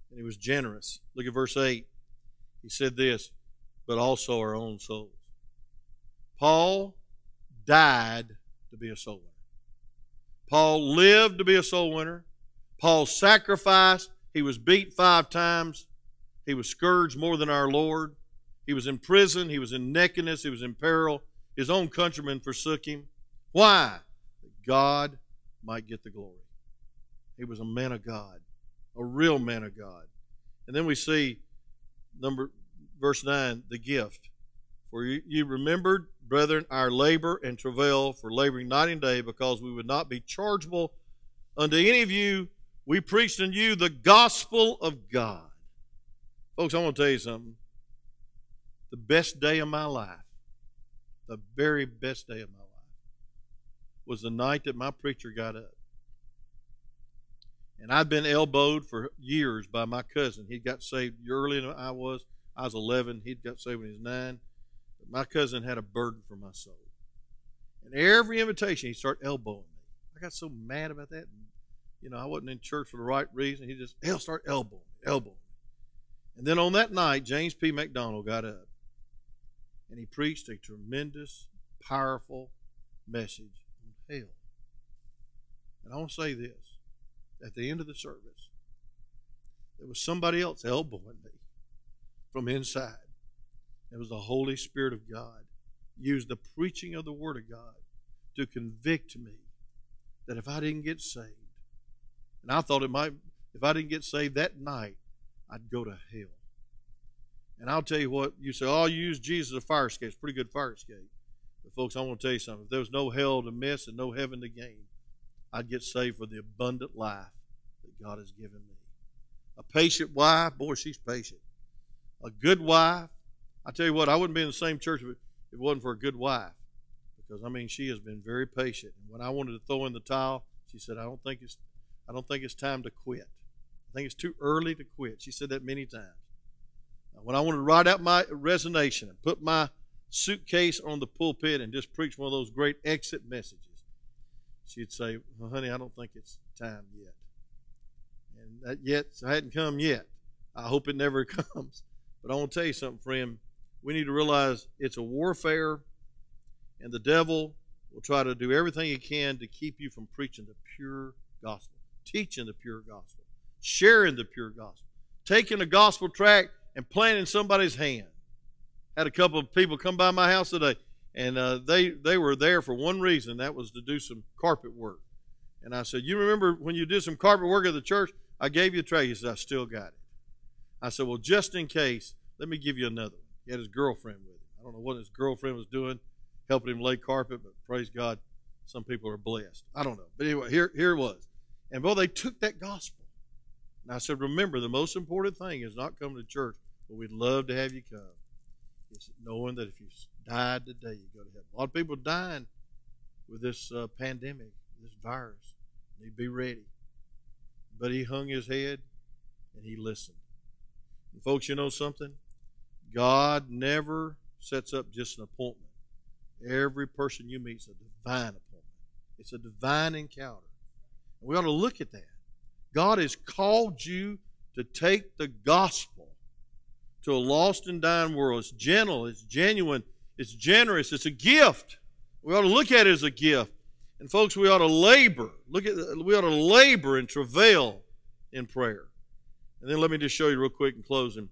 Speaker 1: And he was generous. Look at verse 8. He said this, but also our own souls. Paul died to be a soul winner. Paul lived to be a soul winner. Paul sacrificed. He was beat five times. He was scourged more than our Lord. He was in prison. He was in nakedness. He was in peril. His own countrymen forsook him. Why? That God might get the glory. He was a man of God, a real man of God. And then we see number verse 9, the gift. For you, remembered brethren, our labor and travail for laboring night and day, because we would not be chargeable unto any of you. We preached unto you the gospel of God. Folks, I want to tell you something. The best day of my life, the very best day of my life, was the night that my preacher got up. And I'd been elbowed for years by my cousin. He got saved earlier than I was. I was 11. He'd got saved when he was 9 my cousin had a burden for my soul. And every invitation, he'd start elbowing me. I got so mad about that. And, you know, I wasn't in church for the right reason. He just, he'll start elbowing me, elbowing me. And then on that night, James P. McDonald got up and he preached a tremendous, powerful message on hell. And I want to say this at the end of the service, there was somebody else elbowing me from inside. It was the Holy Spirit of God used the preaching of the Word of God to convict me that if I didn't get saved, and I thought it might, if I didn't get saved that night, I'd go to hell. And I'll tell you what, you say, oh, you use Jesus as a fire escape. It's a pretty good fire escape. But, folks, I want to tell you something. If there was no hell to miss and no heaven to gain, I'd get saved for the abundant life that God has given me. A patient wife, boy, she's patient. A good wife. I tell you what, I wouldn't be in the same church if it wasn't for a good wife. Because I mean, she has been very patient. And when I wanted to throw in the towel, she said, "I don't think it's, I don't think it's time to quit. I think it's too early to quit." She said that many times. When I wanted to write out my resignation and put my suitcase on the pulpit and just preach one of those great exit messages, she'd say, well, "Honey, I don't think it's time yet." And that yet hadn't come yet. I hope it never comes. But I want to tell you something, friend. We need to realize it's a warfare, and the devil will try to do everything he can to keep you from preaching the pure gospel, teaching the pure gospel, sharing the pure gospel, taking a gospel tract and planting somebody's hand. Had a couple of people come by my house today, and uh, they they were there for one reason. That was to do some carpet work. And I said, "You remember when you did some carpet work at the church? I gave you a tray." He said, "I still got it." I said, "Well, just in case, let me give you another one." He had his girlfriend with him. I don't know what his girlfriend was doing, helping him lay carpet, but praise God, some people are blessed. I don't know, but anyway, here here it was. And well, they took that gospel. And I said, "Remember, the most important thing is not coming to church." but we'd love to have you come. It's knowing that if you died today, you go to heaven. A lot of people are dying with this uh, pandemic, this virus. He'd be ready. But he hung his head and he listened. And folks, you know something? God never sets up just an appointment. Every person you meet is a divine appointment. It's a divine encounter. And we ought to look at that. God has called you to take the gospel to a lost and dying world. It's gentle, it's genuine, it's generous, it's a gift. We ought to look at it as a gift. And folks, we ought to labor. Look at we ought to labor and travail in prayer. And then let me just show you real quick in closing.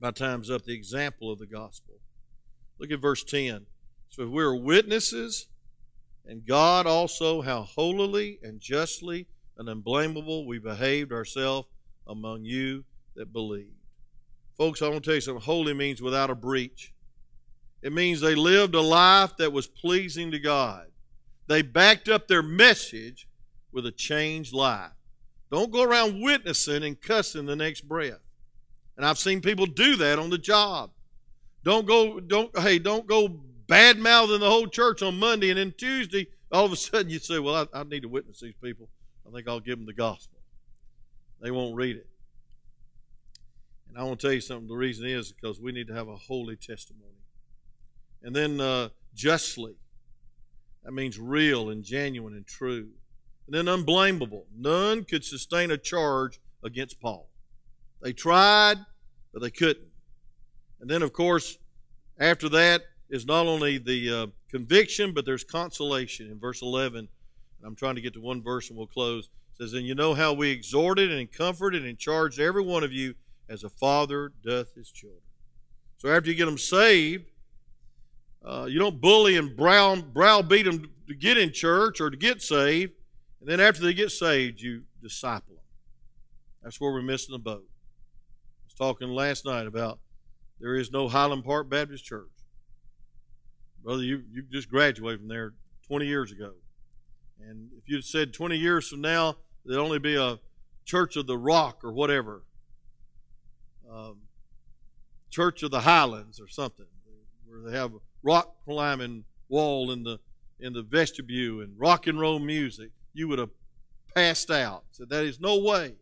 Speaker 1: My time's up. The example of the gospel. Look at verse 10. So if we are witnesses, and God also how holily and justly and unblameable we behaved ourselves among you that believe. Folks, I want to tell you something. Holy means without a breach. It means they lived a life that was pleasing to God. They backed up their message with a changed life. Don't go around witnessing and cussing the next breath. And I've seen people do that on the job. Don't go, don't, hey, don't go bad mouthing the whole church on Monday and then Tuesday, all of a sudden you say, Well, I, I need to witness these people. I think I'll give them the gospel. They won't read it. And I want to tell you something. The reason is because we need to have a holy testimony. And then uh, justly. That means real and genuine and true. And then unblameable. None could sustain a charge against Paul. They tried, but they couldn't. And then, of course, after that is not only the uh, conviction, but there's consolation in verse 11. And I'm trying to get to one verse and we'll close. It says, And you know how we exhorted and comforted and charged every one of you as a father doth his children. So after you get them saved, uh, you don't bully and brow, browbeat them to get in church or to get saved. And then after they get saved, you disciple them. That's where we're missing the boat. Talking last night about there is no Highland Park Baptist Church. Brother, you, you just graduated from there 20 years ago. And if you'd said 20 years from now, there'd only be a Church of the Rock or whatever, um, Church of the Highlands or something, where they have rock climbing wall in the in the vestibule and rock and roll music, you would have passed out. Said that is no way.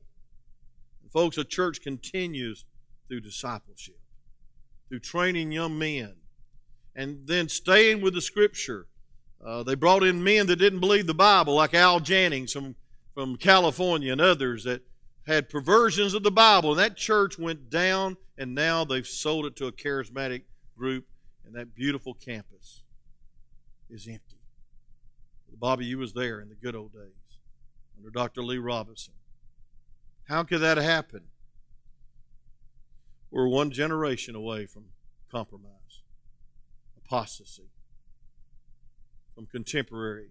Speaker 1: Folks, a church continues through discipleship, through training young men, and then staying with the Scripture. Uh, they brought in men that didn't believe the Bible, like Al Jennings from, from California and others that had perversions of the Bible, and that church went down, and now they've sold it to a charismatic group, and that beautiful campus is empty. Bobby, you was there in the good old days under Dr. Lee Roberson. How could that happen? We're one generation away from compromise, apostasy, from contemporary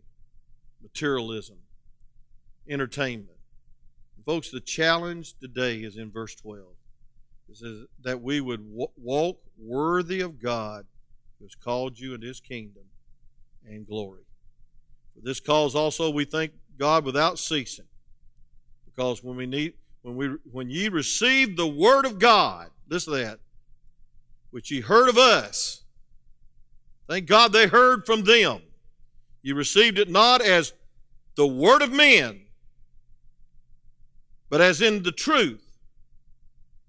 Speaker 1: materialism, entertainment Folks, the challenge today is in verse 12. It says that we would walk worthy of God who has called you into his kingdom and glory. For this cause also we thank God without ceasing. Because when we need when we when ye received the word of God, to that, which ye heard of us, thank God they heard from them. You received it not as the word of men, but as in the truth,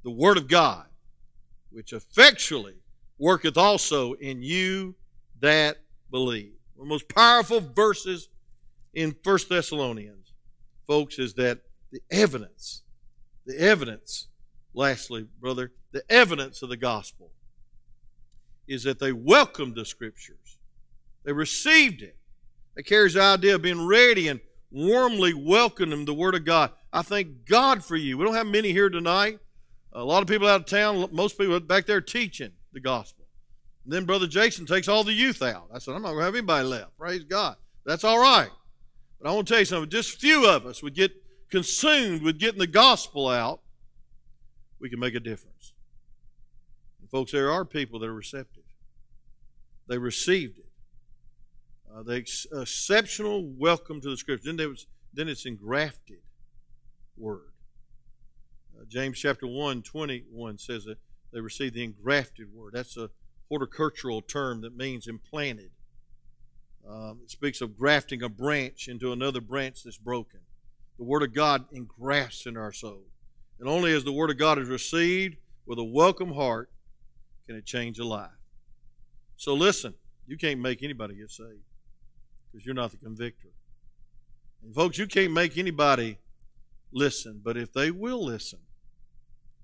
Speaker 1: the word of God, which effectually worketh also in you that believe. One of the most powerful verses in First Thessalonians, folks, is that the evidence, the evidence, lastly, brother, the evidence of the gospel is that they welcomed the scriptures. They received it. It carries the idea of being ready and warmly welcoming the Word of God. I thank God for you. We don't have many here tonight. A lot of people out of town, most people back there teaching the gospel. And then Brother Jason takes all the youth out. I said, I'm not going to have anybody left. Praise God. That's all right. But I want to tell you something. Just few of us would get consumed with getting the gospel out. We can make a difference. And folks, there are people that are receptive. They received it. Uh, the ex- exceptional welcome to the Scripture. Then, was, then it's engrafted word. Uh, James chapter 1, 21 says that they received the engrafted word. That's a horticultural term that means implanted. Um, it speaks of grafting a branch into another branch that's broken. The Word of God engrafts in our soul. And only as the Word of God is received with a welcome heart can it change a life. So listen, you can't make anybody get saved because you're not the convictor. And folks, you can't make anybody listen, but if they will listen,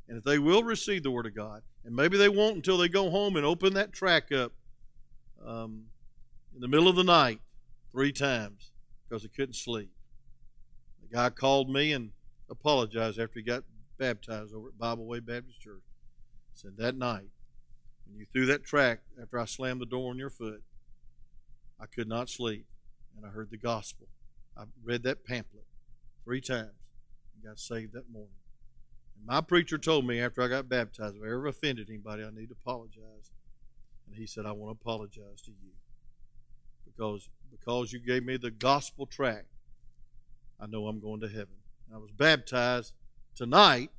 Speaker 1: and if they will receive the Word of God, and maybe they won't until they go home and open that tract up um, in the middle of the night three times because they couldn't sleep. The guy called me and apologized after he got baptized over at Bible Way Baptist Church. Said that night, when you threw that tract after I slammed the door on your foot, I could not sleep, and I heard the gospel. I read that pamphlet three times and got saved that morning. And My preacher told me after I got baptized, if I ever offended anybody, I need to apologize. And he said, I want to apologize to you. Because because you gave me the gospel tract, I know I'm going to heaven. I was baptized tonight.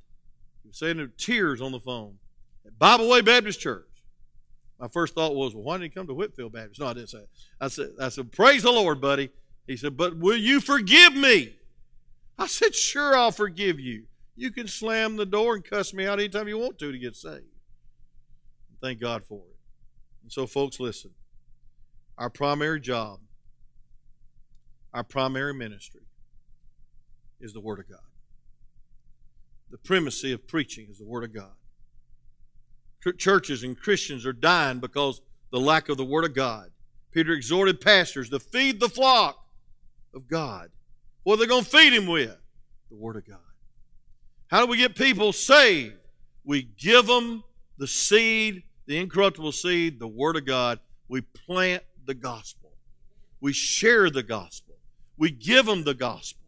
Speaker 1: He was saying tears on the phone at Bible Way Baptist Church. My first thought was, well, why didn't he come to Whitfield Baptist? No, I didn't say it. I said, I said, praise the Lord, buddy. He said, but will you forgive me? I said, sure, I'll forgive you. You can slam the door and cuss me out anytime you want to to get saved. Thank God for it. And so, folks, listen. Our primary job, our primary ministry is the Word of God. The primacy of preaching is the Word of God. Churches and Christians are dying because the lack of the Word of God. Peter exhorted pastors to feed the flock of God. What are they going to feed him with? The Word of God. How do we get people saved? We give them the seed, the incorruptible seed, the Word of God. We plant the gospel. We share the gospel. We give them the gospel.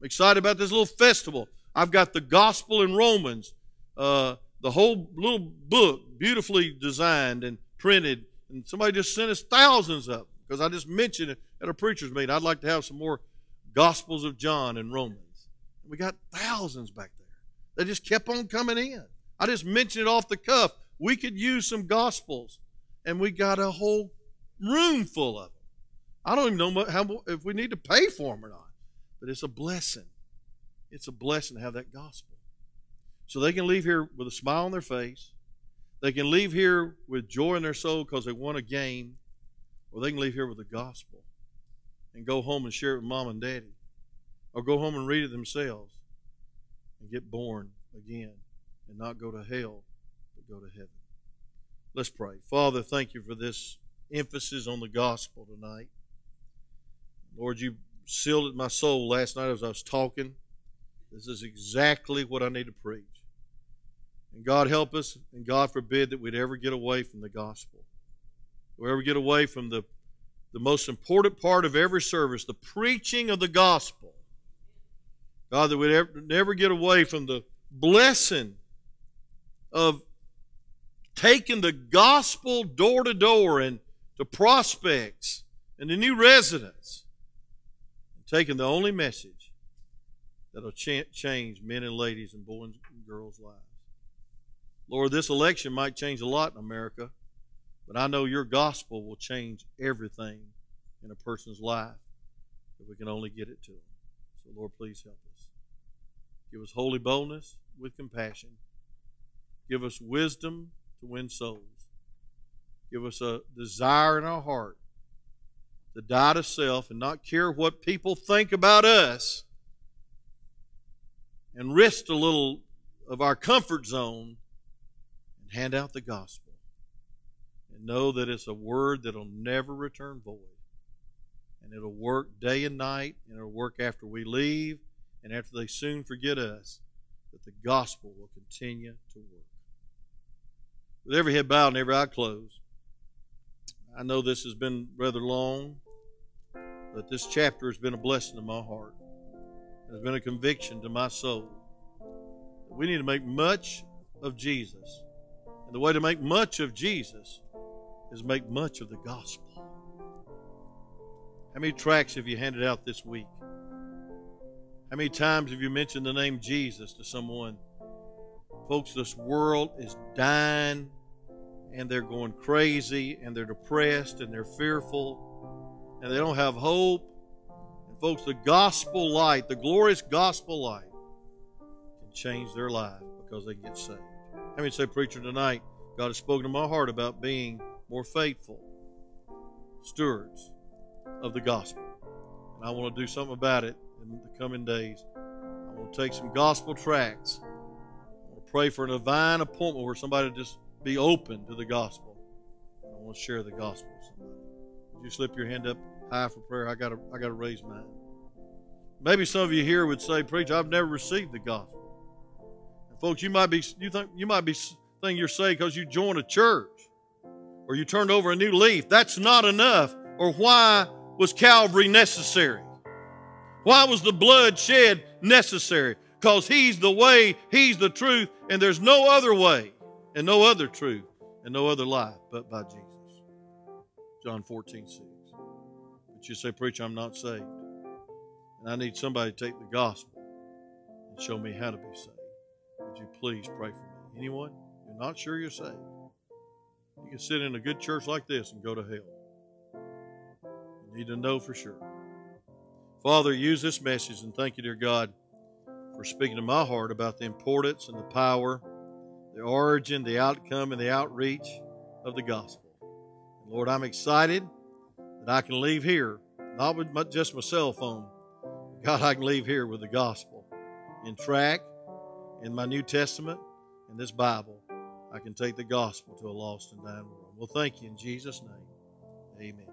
Speaker 1: I'm excited about this little festival. I've got the gospel in Romans, uh, the whole little book, beautifully designed and printed. And somebody just sent us thousands of them because I just mentioned it at a preacher's meeting. I'd like to have some more Gospels of John and Romans. We got thousands back there. They just kept on coming in. I just mentioned it off the cuff. We could use some gospels, and we got a whole room full of them. I don't even know how, if we need to pay for them or not, but it's a blessing. It's a blessing to have that gospel. So they can leave here with a smile on their face. They can leave here with joy in their soul because they won a game, or they can leave here with the gospel and go home and share it with mom and daddy, or go home and read it themselves and get born again and not go to hell, but go to heaven. Let's pray. Father, thank you for this emphasis on the gospel tonight. Lord, you sealed it in my soul last night as I was talking. This is exactly what I need to preach. And God help us, and God forbid that we'd ever get away from the gospel. We ever get away from the, the most important part of every service, the preaching of the gospel. God, that we'd ever, never get away from the blessing of taking the gospel door to door and to prospects and to new residents, and taking the only message that'll ch- change men and ladies and boys and girls' lives. Lord, this election might change a lot in America, but I know your gospel will change everything in a person's life if we can only get it to them. So, Lord, please help us. Give us holy boldness with compassion. Give us wisdom to win souls. Give us a desire in our heart to die to self and not care what people think about us and risk a little of our comfort zone and hand out the gospel and know that it's a word that'll never return void. And it'll work day and night and it'll work after we leave and after they soon forget us that the gospel will continue to work. With every head bowed and every eye closed i know this has been rather long but this chapter has been a blessing to my heart has been a conviction to my soul we need to make much of jesus and the way to make much of jesus is make much of the gospel how many tracts have you handed out this week how many times have you mentioned the name Jesus to someone? Folks, this world is dying and they're going crazy and they're depressed and they're fearful and they don't have hope. Folks, the gospel light, the glorious gospel light, can change their life because they get saved. How many say, Preacher, tonight, God has spoken to my heart about being more faithful stewards of the gospel. And I want to do something about it in the coming days. I want to take some gospel tracts. I want to pray for a divine appointment where somebody just be open to the gospel. I want to share the gospel with somebody. Would you slip your hand up high for prayer? I got to I got to raise mine. Maybe some of you here would say, "Preacher, I've never received the gospel." And folks, you might be you think you might be thinking you're saved because you joined a church or you turned over a new leaf. That's not enough. Or why was Calvary necessary? Why was the blood shed necessary? Because He's the way, He's the truth, and there's no other way, and no other truth, and no other life but by Jesus. John 14, 6. But you say, Preacher, I'm not saved. And I need somebody to take the gospel and show me how to be saved. Would you please pray for me? Anyone? You're not sure you're saved. You can sit in a good church like this and go to hell. You need to know for sure. Father, use this message and thank you, dear God, for speaking to my heart about the importance and the power, the origin, the outcome, and the outreach of the gospel. Lord, I'm excited that I can leave here, not with just my cell phone. God, I can leave here with the gospel in tract, in my New Testament, in this Bible. I can take the gospel to a lost and dying world. Well, thank you in Jesus' name. Amen.